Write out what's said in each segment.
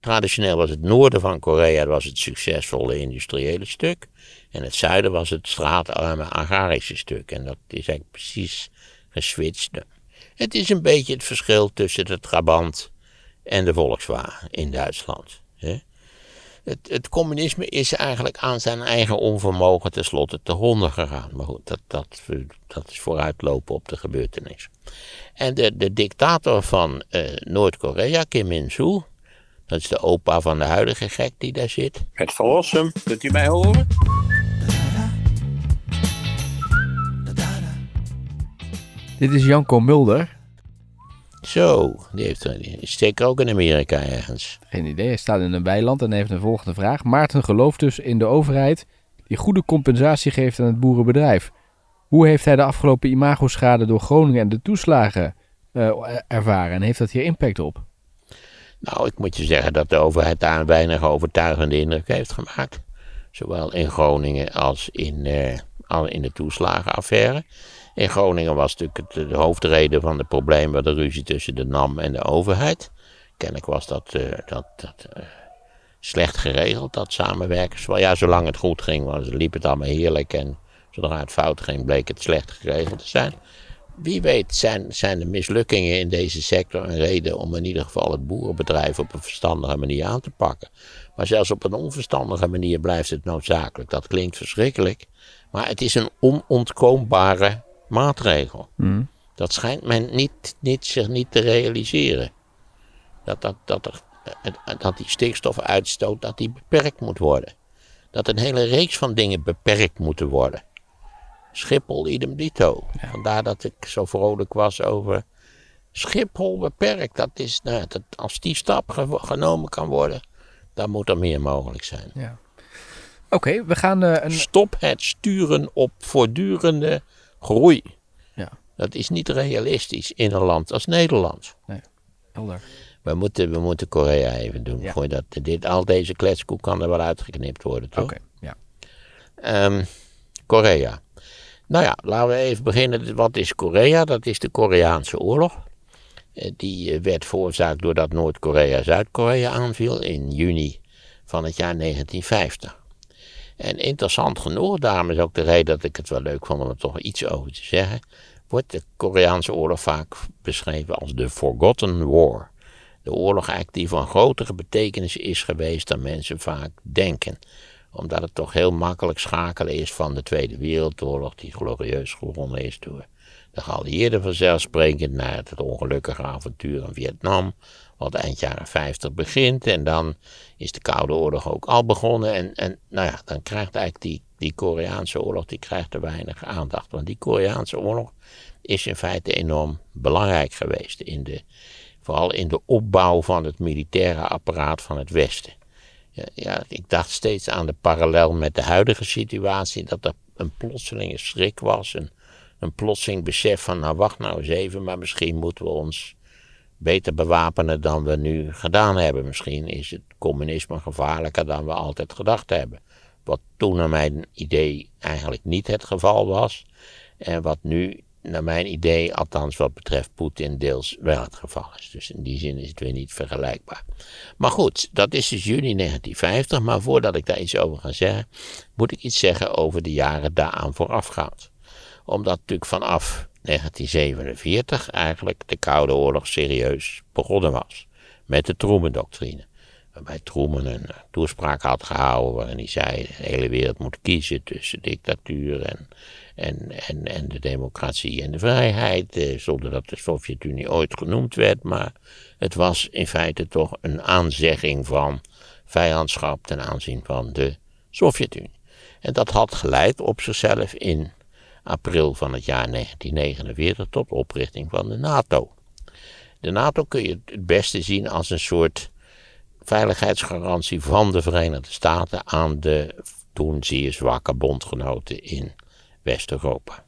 Traditioneel was het noorden van Korea was het succesvolle industriële stuk. En het zuiden was het straatarme agrarische stuk. En dat is eigenlijk precies geswitcht. Het is een beetje het verschil tussen de Trabant en de Volkswagen in Duitsland. Het, het, communisme is eigenlijk aan zijn eigen onvermogen tenslotte te honden gegaan. Maar goed, dat, dat, dat is vooruitlopen op de gebeurtenis. En de, de dictator van uh, Noord-Korea, Kim Il-sung, dat is de opa van de huidige gek die daar zit. Het verlossen, kunt u mij horen? Dit is Janko Mulder. Zo, die, heeft, die is zeker ook in Amerika ergens. Geen idee, hij staat in een weiland en heeft een volgende vraag. Maarten gelooft dus in de overheid die goede compensatie geeft aan het boerenbedrijf. Hoe heeft hij de afgelopen imagoschade door Groningen en de toeslagen uh, ervaren en heeft dat hier impact op? Nou, ik moet je zeggen dat de overheid daar een weinig overtuigende indruk heeft gemaakt. Zowel in Groningen als in, uh, in de toeslagenaffaire. In Groningen was natuurlijk de hoofdreden van de problemen de ruzie tussen de NAM en de overheid. Kennelijk was dat, uh, dat, dat uh, slecht geregeld, dat samenwerken. Ja, zolang het goed ging, was, liep het allemaal heerlijk. En zodra het fout ging, bleek het slecht geregeld te zijn. Wie weet zijn, zijn de mislukkingen in deze sector een reden om in ieder geval het boerenbedrijf op een verstandige manier aan te pakken. Maar zelfs op een onverstandige manier blijft het noodzakelijk. Dat klinkt verschrikkelijk, maar het is een onontkoombare maatregel. Mm. Dat schijnt men niet, niet, zich niet te realiseren. Dat, dat, dat, er, dat die stikstofuitstoot dat die beperkt moet worden. Dat een hele reeks van dingen beperkt moeten worden. Schiphol, idem dito. Vandaar dat ik zo vrolijk was over Schiphol beperkt. Dat is, nou, dat, als die stap genomen kan worden, dan moet er meer mogelijk zijn. Ja. Oké, we gaan. Uh, een... Stop het sturen op voortdurende groei. Ja. Dat is niet realistisch in een land als Nederland. Nee, helder. We moeten, we moeten Korea even doen. Ja. Dat, dit, al deze kletskoek kan er wel uitgeknipt worden, toch? Oké, ja. Um, Korea. Nou ja, laten we even beginnen. Wat is Korea? Dat is de Koreaanse oorlog. Eh, die werd veroorzaakt doordat Noord-Korea Zuid-Korea aanviel in juni van het jaar 1950. En interessant genoeg, daarom is ook de reden dat ik het wel leuk vond om er toch iets over te zeggen, wordt de Koreaanse oorlog vaak beschreven als de Forgotten War. De oorlog eigenlijk die van grotere betekenis is geweest dan mensen vaak denken. Omdat het toch heel makkelijk schakelen is van de Tweede Wereldoorlog, die glorieus gewonnen is door de geallieerden vanzelfsprekend, naar het ongelukkige avontuur in Vietnam, wat eind jaren 50 begint. En dan is de Koude Oorlog ook al begonnen. En, en nou ja, dan krijgt eigenlijk die, die Koreaanse oorlog die krijgt er weinig aandacht. Want die Koreaanse oorlog is in feite enorm belangrijk geweest. In de, vooral in de opbouw van het militaire apparaat van het Westen. Ja, ik dacht steeds aan de parallel met de huidige situatie. Dat er een plotselinge schrik was. Een, een plotseling besef van, nou wacht nou eens even, maar misschien moeten we ons beter bewapenen dan we nu gedaan hebben. Misschien is het communisme gevaarlijker dan we altijd gedacht hebben. Wat toen naar mijn idee eigenlijk niet het geval was. En wat nu naar mijn idee, althans wat betreft Poetin, deels wel het geval is. Dus in die zin is het weer niet vergelijkbaar. Maar goed, dat is dus juni 1950. Maar voordat ik daar iets over ga zeggen, moet ik iets zeggen over de jaren daaraan voorafgaand. Omdat natuurlijk vanaf 1947 eigenlijk de Koude Oorlog serieus begonnen was. Met de Truman-doctrine. Waarbij Truman een toespraak had gehouden waarin hij zei: de hele wereld moet kiezen tussen dictatuur en, en, en, en de democratie en de vrijheid. Eh, zonder dat de Sovjet-Unie ooit genoemd werd. Maar het was in feite toch een aanzegging van vijandschap ten aanzien van de Sovjet-Unie. En dat had geleid op zichzelf in april van het jaar 1949 tot oprichting van de NATO. De NATO kun je het beste zien als een soort veiligheidsgarantie van de Verenigde Staten aan de toen zeer zwakke bondgenoten in West-Europa.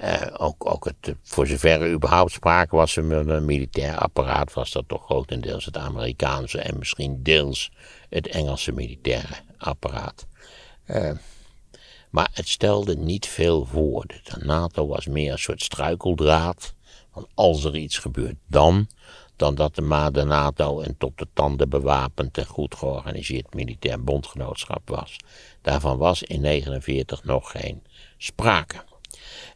Uh, ook, ook het, voor zover er überhaupt sprake was van een militair apparaat, was dat toch grotendeels het Amerikaanse en misschien deels het Engelse militaire apparaat. Uh, maar het stelde niet veel voor. De NATO was meer een soort struikeldraad. Want als er iets gebeurt, dan. Dan dat de, de NATO een tot de tanden bewapend en goed georganiseerd militair bondgenootschap was. Daarvan was in 1949 nog geen sprake.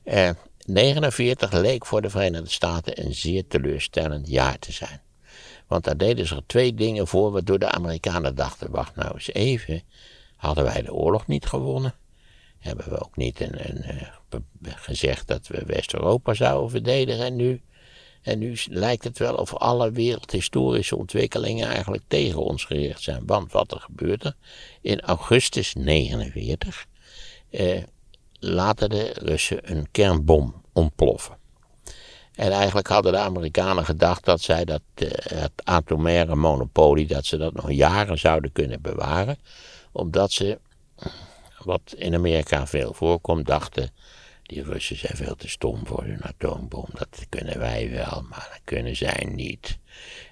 Eh, 49 leek voor de Verenigde Staten een zeer teleurstellend jaar te zijn. Want daar deden ze er twee dingen voor waardoor de Amerikanen dachten: wacht nou eens even, hadden wij de oorlog niet gewonnen? Hebben we ook niet een eh, gezegd dat we West-Europa zouden verdedigen en nu? En nu lijkt het wel of alle wereldhistorische ontwikkelingen eigenlijk tegen ons gericht zijn. Want wat er gebeurde in augustus 49 eh, laten de Russen een kernbom ontploffen. En eigenlijk hadden de Amerikanen gedacht dat zij dat, eh, het atomaire monopolie, dat ze dat nog jaren zouden kunnen bewaren. Omdat ze, wat in Amerika veel voorkomt, dachten, die Russen zijn veel te stom voor hun atoombom. Dat kunnen wij wel, maar dat kunnen zij niet.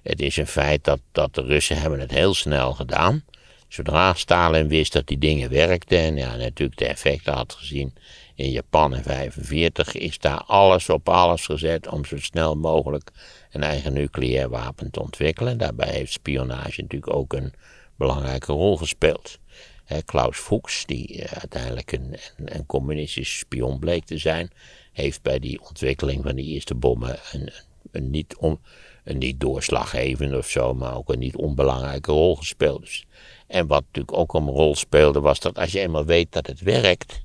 Het is een feit dat, dat de Russen hebben het heel snel gedaan. Zodra Stalin wist dat die dingen werkten en ja, natuurlijk de effecten had gezien in Japan in 1945, is daar alles op alles gezet om zo snel mogelijk een eigen nucleair wapen te ontwikkelen. Daarbij heeft spionage natuurlijk ook een belangrijke rol gespeeld. Klaus Fuchs, die eh, uiteindelijk een, een, een communistisch spion bleek te zijn, heeft bij die ontwikkeling van die eerste bommen een, een, niet, on, een niet doorslaggevende of zo, maar ook een niet onbelangrijke rol gespeeld. Dus, en wat natuurlijk ook een rol speelde, was dat als je eenmaal weet dat het werkt,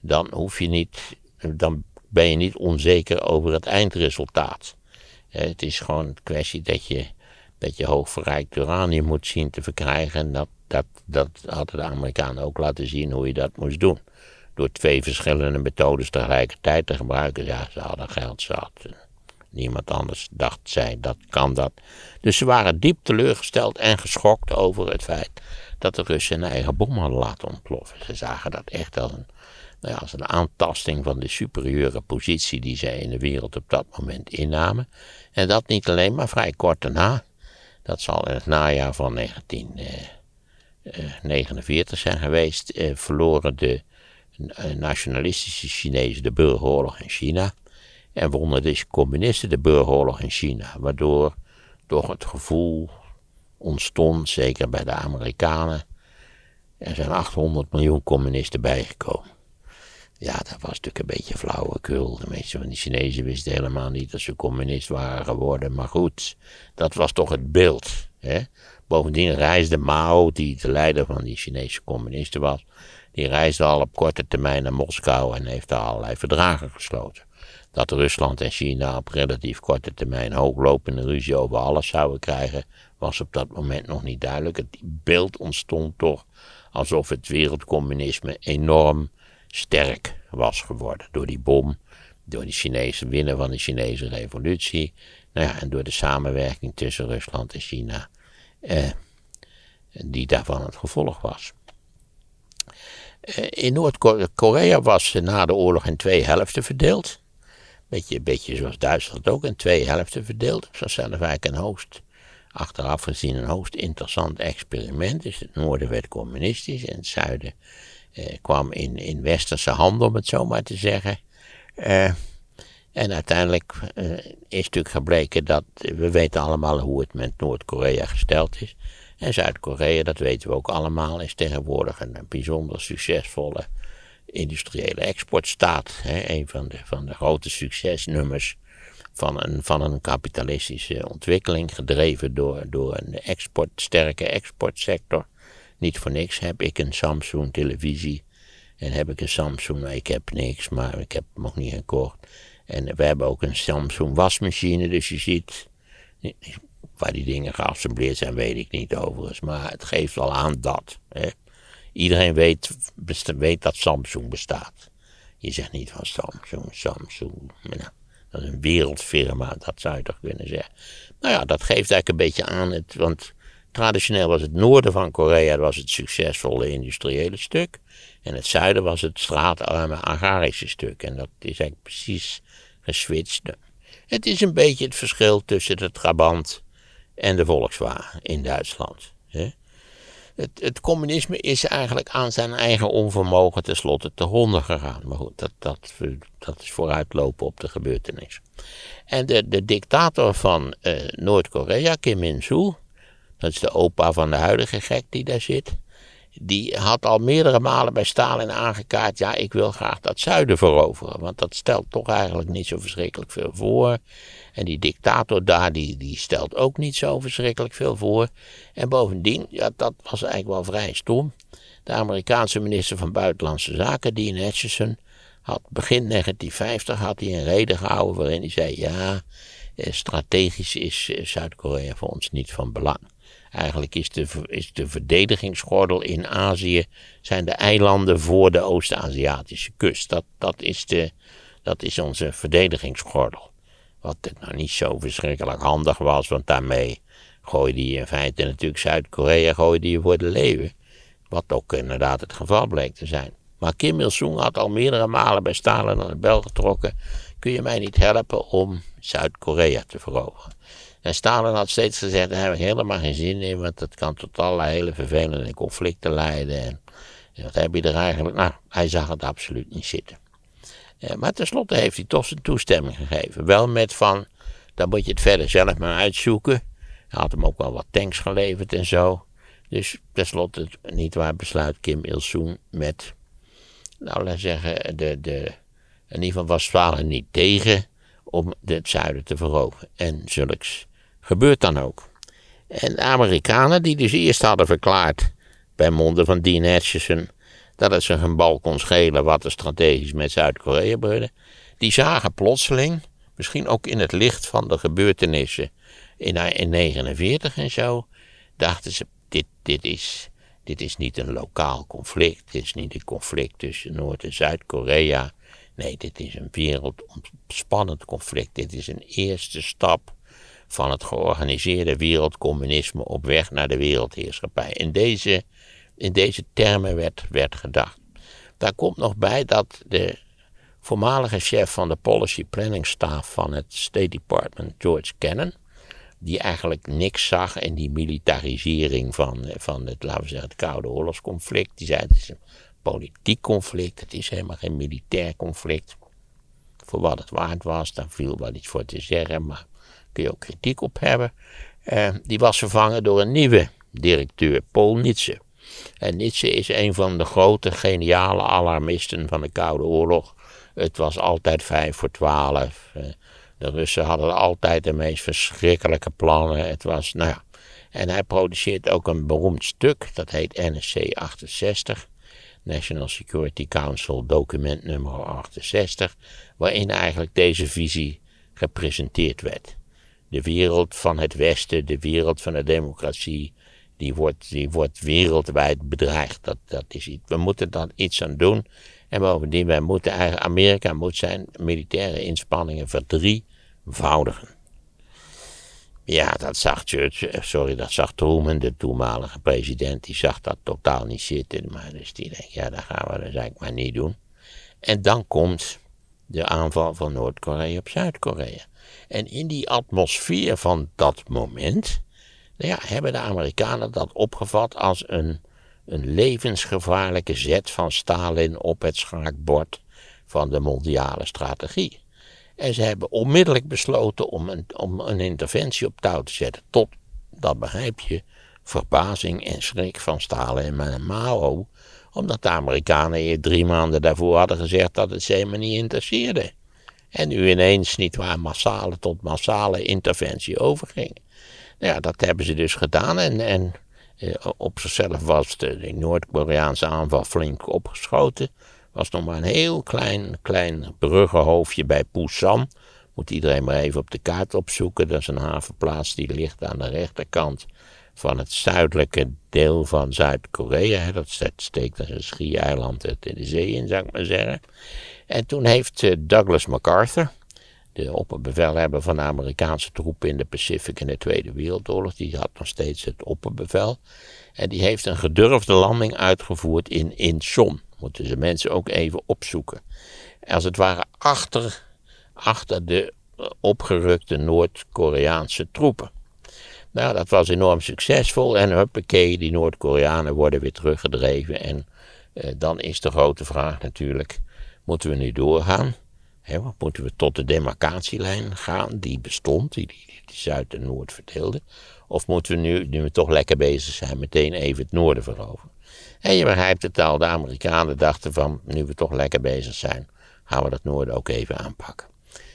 dan hoef je niet, dan ben je niet onzeker over het eindresultaat. Het is gewoon een kwestie dat je, dat je hoogverrijkt uranium moet zien te verkrijgen. En dat, dat, dat hadden de Amerikanen ook laten zien hoe je dat moest doen. Door twee verschillende methodes tegelijkertijd te gebruiken. Ja, ze hadden geld. Niemand anders dacht zij, dat kan dat. Dus ze waren diep teleurgesteld en geschokt over het feit dat de Russen een eigen bom hadden laten ontploffen. Ze zagen dat echt als een, nou ja, als een aantasting van de superieure positie die zij in de wereld op dat moment innamen. En dat niet alleen, maar vrij kort daarna. Dat zal in het najaar van 1949 eh, zijn geweest, eh, verloren de eh, nationalistische Chinezen de burgeroorlog in China. En wonnen dus communisten de burgeroorlog in China. Waardoor toch het gevoel ontstond, zeker bij de Amerikanen. Er zijn 800 miljoen communisten bijgekomen. Ja, dat was natuurlijk een beetje flauwekul. De meeste van die Chinezen wisten helemaal niet dat ze communist waren geworden. Maar goed, dat was toch het beeld. Hè? Bovendien reisde Mao, die de leider van die Chinese communisten was, die reisde al op korte termijn naar Moskou en heeft daar allerlei verdragen gesloten dat Rusland en China op relatief korte termijn hooglopende ruzie over alles zouden krijgen, was op dat moment nog niet duidelijk. Het beeld ontstond toch alsof het wereldcommunisme enorm sterk was geworden door die bom, door die Chinese winnen van de Chinese revolutie, nou ja, en door de samenwerking tussen Rusland en China, eh, die daarvan het gevolg was. Eh, in Noord-Korea was na de oorlog in twee helften verdeeld. Beetje, beetje zoals Duitsland ook, in twee helften verdeeld. Dat was zelf eigenlijk een hoogst, achteraf gezien een hoogst interessant experiment. Dus het noorden werd communistisch en het zuiden eh, kwam in, in westerse handen, om het zo maar te zeggen. Eh, en uiteindelijk eh, is natuurlijk gebleken dat, we weten allemaal hoe het met Noord-Korea gesteld is. En Zuid-Korea, dat weten we ook allemaal, is tegenwoordig een bijzonder succesvolle industriële exportstaat. Hè, een van de, van de grote succesnummers van een, van een kapitalistische ontwikkeling, gedreven door, door een export, sterke exportsector. Niet voor niks heb ik een Samsung televisie en heb ik een Samsung, ik heb niks, maar ik heb hem nog niet gekocht. En we hebben ook een Samsung wasmachine, dus je ziet, waar die dingen geassembleerd zijn weet ik niet overigens, maar het geeft wel aan dat. Hè. Iedereen weet, weet dat Samsung bestaat. Je zegt niet van Samsung, Samsung. Nou, dat is een wereldfirma, dat zou je toch kunnen zeggen. Nou ja, dat geeft eigenlijk een beetje aan, het, want traditioneel was het noorden van Korea was het succesvolle industriële stuk. En het zuiden was het straatarme agrarische stuk. En dat is eigenlijk precies Het is een beetje het verschil tussen de Trabant en de Volkswagen in Duitsland. Hè? het, het, communisme is eigenlijk aan zijn eigen onvermogen tenslotte te honden gegaan. Maar goed, dat, dat, dat is vooruitlopen op de gebeurtenis. En de, de dictator van uh, Noord-Korea, Kim Il-sung, dat is de opa van de huidige gek die daar zit die had al meerdere malen bij Stalin aangekaart: ja, ik wil graag dat zuiden veroveren. Want dat stelt toch eigenlijk niet zo verschrikkelijk veel voor. En die dictator daar, die, die stelt ook niet zo verschrikkelijk veel voor. En bovendien, ja, dat was eigenlijk wel vrij stom. De Amerikaanse minister van Buitenlandse Zaken, Dean Acheson, had begin 1950 had hij een reden gehouden waarin hij zei: ja, eh, strategisch is eh, Zuid-Korea voor ons niet van belang. Eigenlijk is de, is de verdedigingsgordel in Azië, zijn de eilanden voor de Oost-Aziatische kust. Dat, dat, is de, dat is onze verdedigingsgordel. Wat nou niet zo verschrikkelijk handig was, want daarmee gooide je in feite natuurlijk Zuid-Korea gooide je voor de leeuwen. Wat ook inderdaad het geval bleek te zijn. Maar Kim Il-sung had al meerdere malen bij Stalin aan de bel getrokken. Kun je mij niet helpen om Zuid-Korea te veroveren? En Stalin had steeds gezegd, daar heb ik helemaal geen zin in, want dat kan tot allerlei hele vervelende conflicten leiden. En, wat heb je er eigenlijk? Nou, hij zag het absoluut niet zitten. Eh, maar tenslotte heeft hij toch zijn toestemming gegeven. Wel met van, dan moet je het verder zelf maar uitzoeken. Hij had hem ook wel wat tanks geleverd en zo. Dus tenslotte, niet waar, besluit Kim Il-sung met, nou laten zeggen, de, de, in ieder geval was Stalin niet tegen om het zuiden te veroveren. En zulks Gebeurt dan ook. En de Amerikanen, die dus eerst hadden verklaard, bij monden van Dean Acheson, dat het zich een bal kon schelen wat er strategisch met Zuid-Korea gebeurde, die zagen plotseling, misschien ook in het licht van de gebeurtenissen in 1949 en zo, dachten ze, dit, dit, is, dit is niet een lokaal conflict, dit is niet een conflict tussen Noord- en Zuid-Korea. Nee, dit is een wereldspannend conflict. Dit is een eerste stap van het georganiseerde wereldcommunisme op weg naar de wereldheerschappij. In deze, in deze termen werd, werd gedacht. Daar komt nog bij dat de voormalige chef van de policy planning staff van het State Department, George Kennan, die eigenlijk niks zag in die militarisering van, van het, laten we zeggen, het Koude Oorlogsconflict. Die zei het is een politiek conflict, het is helemaal geen militair conflict. Voor wat het waard was, daar viel wel iets voor te zeggen, maar kun je ook kritiek op hebben. Uh, die was vervangen door een nieuwe directeur, Paul Nietzsche. En Nietzsche is een van de grote, geniale alarmisten van de Koude Oorlog. Het was altijd vijf voor twaalf. Uh, de Russen hadden altijd de meest verschrikkelijke plannen. Het was, nou ja. En hij produceert ook een beroemd stuk, dat heet NSC 68. National Security Council document nummer 68, waarin eigenlijk deze visie gepresenteerd werd de wereld van het Westen, de wereld van de democratie, die wordt, die wordt wereldwijd bedreigd. Dat, dat is iets. We moeten daar iets aan doen. En bovendien, wij moeten Amerika moet zijn militaire inspanningen verdrievoudigen. Ja, dat zag Churchill, eh, sorry, dat zag Truman, de toenmalige president, die zag dat totaal niet zitten. Maar dus die denkt, ja, dat gaan we dus eigenlijk maar niet doen. En dan komt de aanval van Noord-Korea op Zuid-Korea. En in die atmosfeer van dat moment, nou ja, hebben de Amerikanen dat opgevat als een, een levensgevaarlijke zet van Stalin op het schaakbord van de mondiale strategie. En ze hebben onmiddellijk besloten om een, om een interventie op touw te zetten. Tot, dat begrijp je, verbazing en schrik van Stalin en Mao. Omdat de Amerikanen je drie maanden daarvoor hadden gezegd dat het ze helemaal niet interesseerde. En nu ineens, niet waar, massale tot massale interventie overging. Nou ja, dat hebben ze dus gedaan. En, en eh, op zichzelf was de, Noord-Koreaanse aanval flink opgeschoten. Was nog maar een heel klein, klein bruggenhoofdje bij Busan. Moet iedereen maar even op de kaart opzoeken. Dat is een havenplaats die ligt aan de rechterkant van het zuidelijke deel van Zuid-Korea. Dat steekt een schiereiland in de zee in, zou ik maar zeggen. En toen heeft eh, Douglas MacArthur, de opperbevelhebber van de Amerikaanse troepen in de Pacific in de Tweede Wereldoorlog, die had nog steeds het opperbevel. En die heeft een gedurfde landing uitgevoerd in Incheon. Moeten ze mensen ook even opzoeken. Als het ware achter, achter de opgerukte Noord-Koreaanse troepen. Nou, dat was enorm succesvol en huppakee, die Noord-Koreanen worden weer teruggedreven. En eh, dan is de grote vraag natuurlijk, moeten we nu doorgaan? Moeten we tot de demarcatielijn gaan die bestond, die, die, die Zuid en Noord verdeelde? Of moeten we nu, nu we toch lekker bezig zijn, meteen even het noorden veroveren? En je begrijpt het al, de Amerikanen dachten van, nu we toch lekker bezig zijn, gaan we dat noorden ook even aanpakken.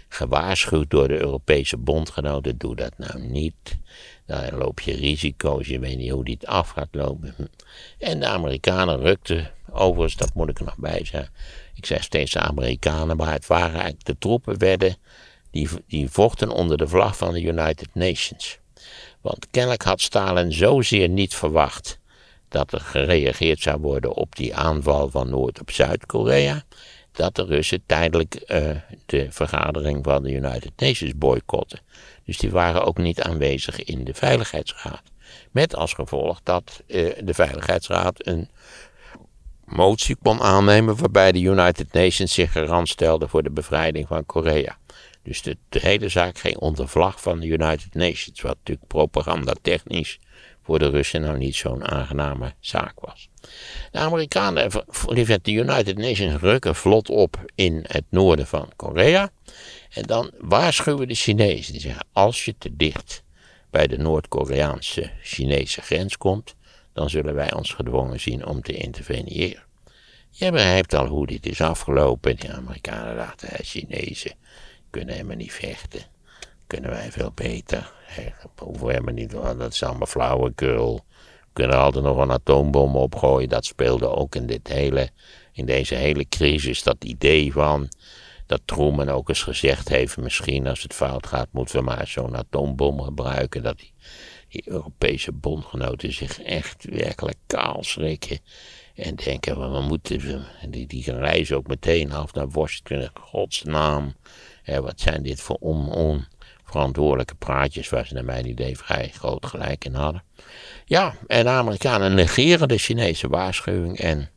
Gewaarschuwd door de Europese bondgenoten, doe dat nou niet. Dan loop je risico's, je weet niet hoe die het af gaat lopen. En de Amerikanen rukten, overigens, dat moet ik er nog bij zeggen. Ik zeg steeds de Amerikanen, maar het waren eigenlijk de troepen werden, die, die vochten onder de vlag van de United Nations. Want kennelijk had Stalin zozeer niet verwacht dat er gereageerd zou worden op die aanval van Noord op Zuid-Korea, dat de Russen tijdelijk uh, de vergadering van de United Nations boycotten. Dus die waren ook niet aanwezig in de Veiligheidsraad. Met als gevolg dat uh, de Veiligheidsraad een motie kon aannemen waarbij de United Nations zich garant stelde voor de bevrijding van Korea. Dus de, hele zaak ging onder vlag van de United Nations, wat natuurlijk propagandatechnisch voor de Russen nou niet zo'n aangename zaak was. De Amerikanen, de United Nations, rukken vlot op in het noorden van Korea. En dan waarschuwen de Chinezen. Die zeggen: als je te dicht bij de Noord-Koreaanse Chinese grens komt, dan zullen wij ons gedwongen zien om te interveneren. Je begrijpt al hoe dit is afgelopen. Die Amerikanen dachten: Chinezen kunnen helemaal niet vechten. Kunnen wij veel beter. We hoeven helemaal niet, dat is allemaal flauwekul. We kunnen altijd nog een atoombom opgooien. Dat speelde ook in, dit hele, in deze hele crisis. Dat idee van dat Truman ook eens gezegd heeft: misschien als het fout gaat, moeten we maar zo'n atoombom gebruiken. Dat die, Europese bondgenoten zich echt werkelijk kaal schrikken. En denken: we moeten. Die, die reizen ook meteen af naar Washington. Godsnaam. Ja, wat zijn dit voor on, onverantwoordelijke praatjes waar ze naar mijn idee vrij groot gelijk in hadden. Ja, en de Amerikanen negeren de Chinese waarschuwing en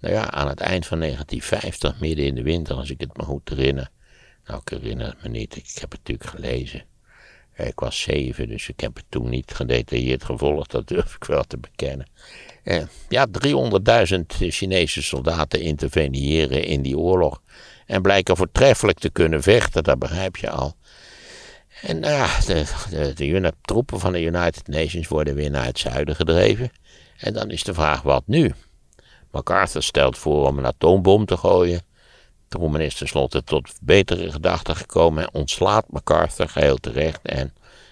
nou ja, aan het eind van 1950, midden in de winter, als ik het me goed herinner. Nou, ik herinner het me niet, ik heb het natuurlijk gelezen. Ik was zeven, dus ik heb het toen niet gedetailleerd gevolgd, dat durf ik wel te bekennen. Ja, 300.000 Chinese soldaten interveneren in die oorlog. En blijken voortreffelijk te kunnen vechten, dat begrijp je al. En nou ja, de, de, de, troepen van de United Nations worden weer naar het zuiden gedreven. En dan is de vraag, wat nu? MacArthur stelt voor om een atoombom te gooien. Truman is tenslotte tot betere gedachten gekomen en ontslaat MacArthur geheel terecht. En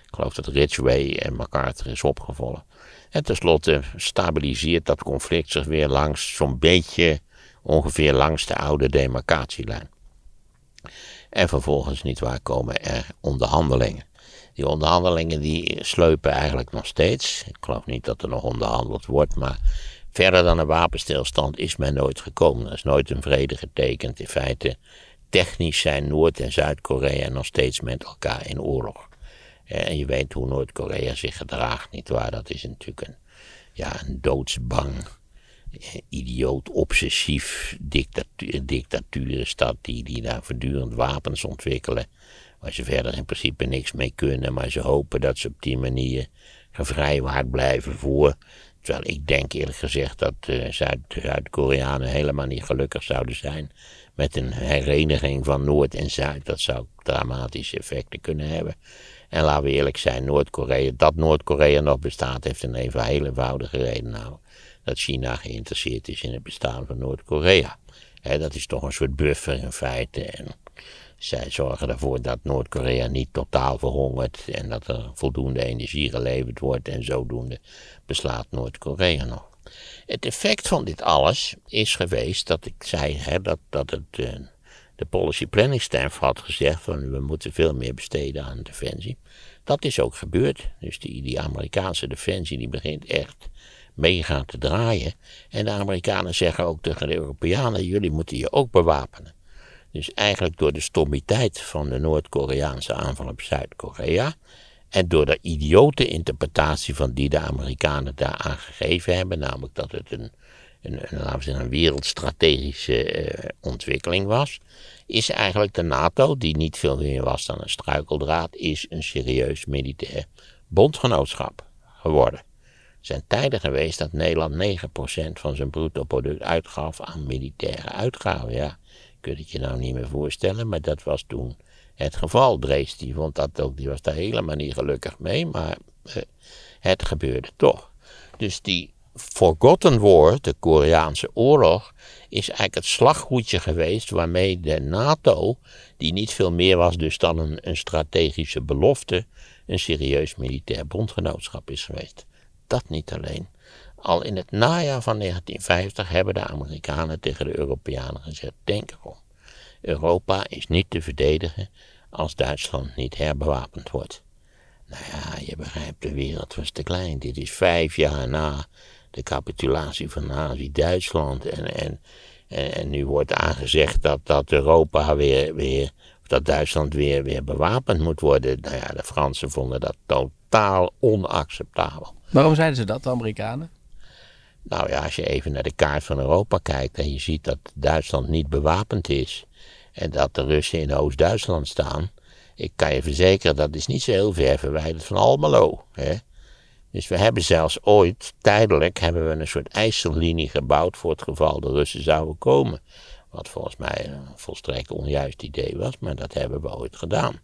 ik geloof dat Ridgway en MacArthur is opgevallen. En tenslotte stabiliseert dat conflict zich weer langs zo'n beetje ongeveer langs de oude demarcatielijn. En vervolgens, niet waar, komen er onderhandelingen. Die onderhandelingen die sleupen eigenlijk nog steeds. Ik geloof niet dat er nog onderhandeld wordt, maar verder dan een wapenstilstand is men nooit gekomen. Er is nooit een vrede getekend. In feite, technisch zijn Noord- en Zuid-Korea nog steeds met elkaar in oorlog. En je weet hoe Noord-Korea zich gedraagt, nietwaar? Dat is natuurlijk een, ja, een doodsbang idioot, obsessief dictatuur, dictaturenstad die, die daar voortdurend wapens ontwikkelen. Waar ze verder in principe niks mee kunnen, maar ze hopen dat ze op die manier gevrijwaard blijven voor. Terwijl ik denk eerlijk gezegd dat uh, Zuid-Koreanen helemaal niet gelukkig zouden zijn met een hereniging van Noord en Zuid. Dat zou dramatische effecten kunnen hebben. En laten we eerlijk zijn, Noord-Korea, dat Noord-Korea nog bestaat, heeft een even heel eenvoudige reden. Nou, China geïnteresseerd is in het bestaan van Noord-Korea. Dat is toch een soort buffer in feite. En zij zorgen ervoor dat Noord-Korea niet totaal verhongert en dat er voldoende energie geleverd wordt en zodoende beslaat Noord-Korea nog. Het effect van dit alles is geweest dat ik zei hè, dat, dat het, uh, de Policy Planning Staff had gezegd van we moeten veel meer besteden aan defensie. Dat is ook gebeurd. Dus die, die Amerikaanse defensie die begint echt meegaan te draaien. En de Amerikanen zeggen ook tegen de Europeanen: jullie moeten je ook bewapenen. Dus eigenlijk door de stommiteit van de Noord-Koreaanse aanval op Zuid-Korea. En door de idiote interpretatie van die de Amerikanen daar aangegeven hebben, namelijk dat het een, een, laten we zeggen, een wereldstrategische eh, ontwikkeling was, is eigenlijk de NATO, die niet veel meer was dan een struikeldraad, is een serieus militair bondgenootschap geworden. Zijn tijden geweest dat Nederland 9% van zijn bruto product uitgaf aan militaire uitgaven. Ja, kun je het je nou niet meer voorstellen, maar dat was toen het geval. Drees vond dat ook, die was daar helemaal niet gelukkig mee, maar eh, het gebeurde toch. Dus die Forgotten War, de Koreaanse oorlog, is eigenlijk het slaggoedje geweest waarmee de NATO, die niet veel meer was dus dan een, een strategische belofte, een serieus militair bondgenootschap is geweest. Dat niet alleen. Al in het najaar van 1950 hebben de Amerikanen tegen de Europeanen gezegd: denk erom. Europa is niet te verdedigen als Duitsland niet herbewapend wordt. Nou ja, je begrijpt, de wereld was te klein. Dit is vijf jaar na de capitulatie van Nazi-Duitsland. En, en, en, nu wordt aangezegd dat, dat Europa weer, weer, dat Duitsland weer, weer bewapend moet worden. Nou ja, de Fransen vonden dat totaal onacceptabel. Waarom zeiden ze dat, de Amerikanen? Nou ja, als je even naar de kaart van Europa kijkt en je ziet dat Duitsland niet bewapend is en dat de Russen in Oost-Duitsland staan, ik kan je verzekeren dat is niet zo heel ver verwijderd van Almelo. Hè? Dus we hebben zelfs ooit, tijdelijk, hebben we een soort ijzerlinie gebouwd voor het geval de Russen zouden komen. Wat volgens mij een volstrekt onjuist idee was, maar dat hebben we ooit gedaan.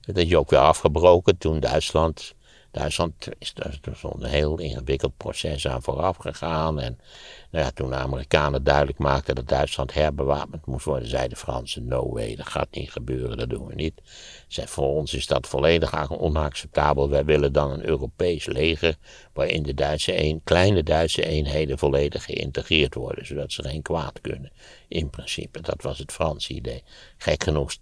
Dat is ook weer afgebroken toen Duitsland Duitsland is er een heel ingewikkeld proces aan vooraf gegaan. En nou ja, toen de Amerikanen duidelijk maakten dat Duitsland herbewapend moest worden, zeiden de Fransen: No way, dat gaat niet gebeuren, dat doen we niet. Zei, voor ons is dat volledig onacceptabel. Wij willen dan een Europees leger waarin de Duitse een, kleine Duitse eenheden volledig geïntegreerd worden, zodat ze geen kwaad kunnen. In principe, dat was het Franse idee. Gek genoeg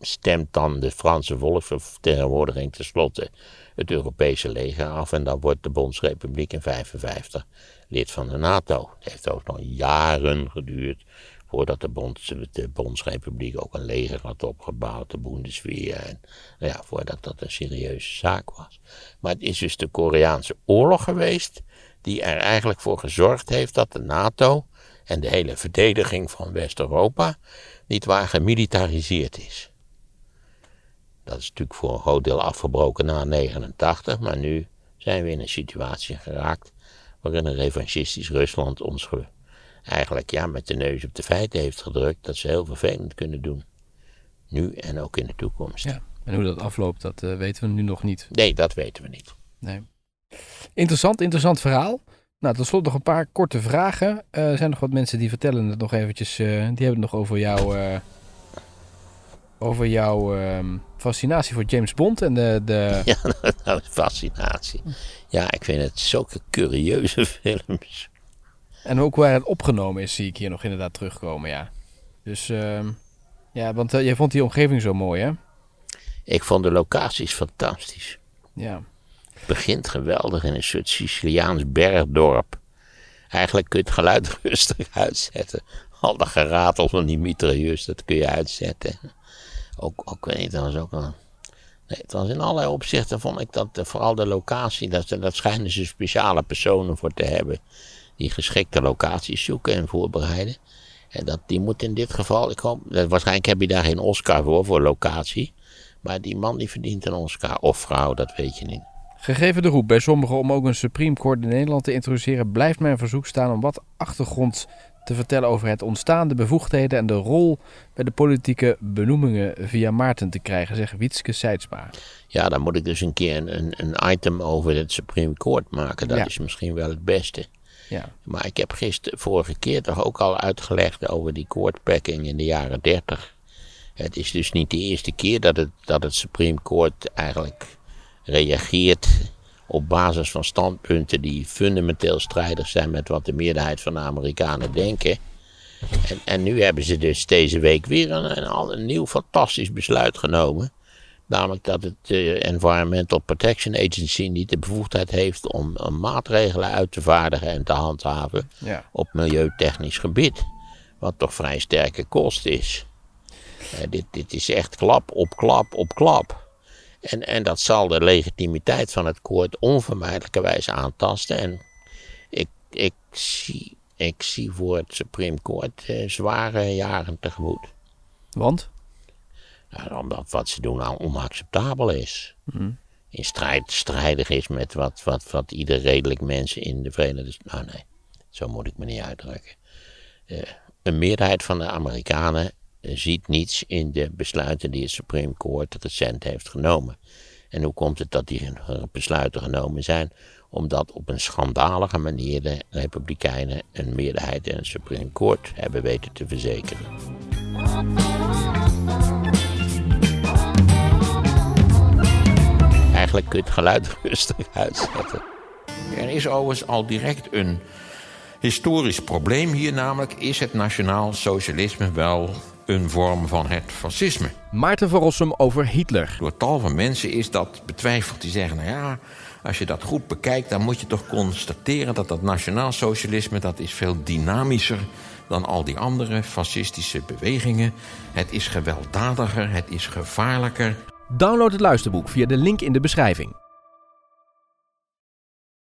stemt dan de Franse volksvertegenwoordiging tenslotte het Europese leger af. En dan wordt de Bondsrepubliek in 1955 lid van de NATO. Het heeft ook nog jaren geduurd voordat de, Bonds, de Bondsrepubliek ook een leger had opgebouwd, de Bundeswehr. En nou ja, voordat dat een serieuze zaak was. Maar het is dus de Koreaanse oorlog geweest die er eigenlijk voor gezorgd heeft dat de NATO en de hele verdediging van West-Europa niet waar gemilitariseerd is. Dat is natuurlijk voor een groot deel afgebroken na 89, maar nu zijn we in een situatie geraakt waarin een revanchistisch Rusland ons eigenlijk ja, met de neus op de feiten heeft gedrukt dat ze heel vervelend kunnen doen. Nu en ook in de toekomst. Ja, en hoe dat afloopt, dat uh, weten we nu nog niet. Nee, dat weten we niet. Nee. Interessant, interessant verhaal. Nou, tot slot nog een paar korte vragen. Uh, er zijn nog wat mensen die vertellen het nog eventjes, uh, die hebben het nog over jouw over jouw uh, fascinatie voor James Bond en de... de... Ja, nou, fascinatie. Ja, ik vind het zulke curieuze films. En ook waar het opgenomen is, zie ik hier nog inderdaad terugkomen, ja. Dus, uh, ja, want uh, jij vond die omgeving zo mooi, hè? Ik vond de locaties fantastisch. Ja. Het begint geweldig in een soort Siciliaans bergdorp. Eigenlijk kun je het geluid rustig uitzetten. Al dat geratel van die mitrailleurs, dat kun je uitzetten. Ook, ook weet dat was ook een. Nee, het was in allerlei opzichten vond ik dat vooral de locatie, dat, dat schijnen ze speciale personen voor te hebben. Die geschikte locaties zoeken en voorbereiden. En dat, die moet in dit geval, ik hoop, waarschijnlijk heb je daar geen Oscar voor, voor locatie. Maar die man die verdient een Oscar, of vrouw, dat weet je niet. Gegeven de roep bij sommigen om ook een Supreme Court in Nederland te introduceren, blijft mijn verzoek staan om wat achtergrond te vertellen over het ontstaan, de bevoegdheden en de rol bij de politieke benoemingen via Maarten te krijgen, zegt Wietske Seidsma. Ja, dan moet ik dus een keer een, een item over het Supreme Court maken. Dat is misschien wel het beste. Ja. Maar ik heb gisteren, vorige keer toch ook al uitgelegd over die courtpacking in de jaren 30. Het is dus niet de eerste keer dat het, dat het Supreme Court eigenlijk reageert op basis van standpunten die fundamenteel strijdig zijn met wat de meerderheid van de Amerikanen denken. En, en nu hebben ze dus deze week weer een, een, een nieuw fantastisch besluit genomen. Namelijk dat het uh, Environmental Protection Agency niet de bevoegdheid heeft om, maatregelen uit te vaardigen en te handhaven ja. op milieutechnisch gebied. Wat toch vrij sterke kost is. Uh, dit, dit is echt klap op klap op klap. En, en dat zal de legitimiteit van het koord onvermijdelijkerwijs aantasten. En ik, ik, zie, ik zie voor het Supreme Court eh, zware jaren tegemoet. Want? omdat wat ze doen al onacceptabel is. Mhm. in strijd strijdig is met wat, wat, wat ieder redelijk mens in de Verenigde Staten. Nou nee, zo moet ik me niet uitdrukken. Uh, een meerderheid van de Amerikanen ziet niets in de besluiten die het Supreme Court recent heeft genomen. En hoe komt het dat die besluiten genomen zijn? Omdat op een schandalige manier de Republikeinen een meerderheid in het Supreme Court hebben weten te verzekeren. Eigenlijk kun je het geluid rustig uitzetten. Er is overigens al direct een historisch probleem hier, namelijk is het nationaal socialisme wel een vorm van het fascisme. Maarten van Rossum over Hitler. Door tal van mensen is dat betwijfeld. Die zeggen, nou ja, als je dat goed bekijkt... dan moet je toch constateren dat dat nationaal socialisme... dat is veel dynamischer dan al die andere fascistische bewegingen. Het is gewelddadiger, het is gevaarlijker. Download het luisterboek via de link in de beschrijving.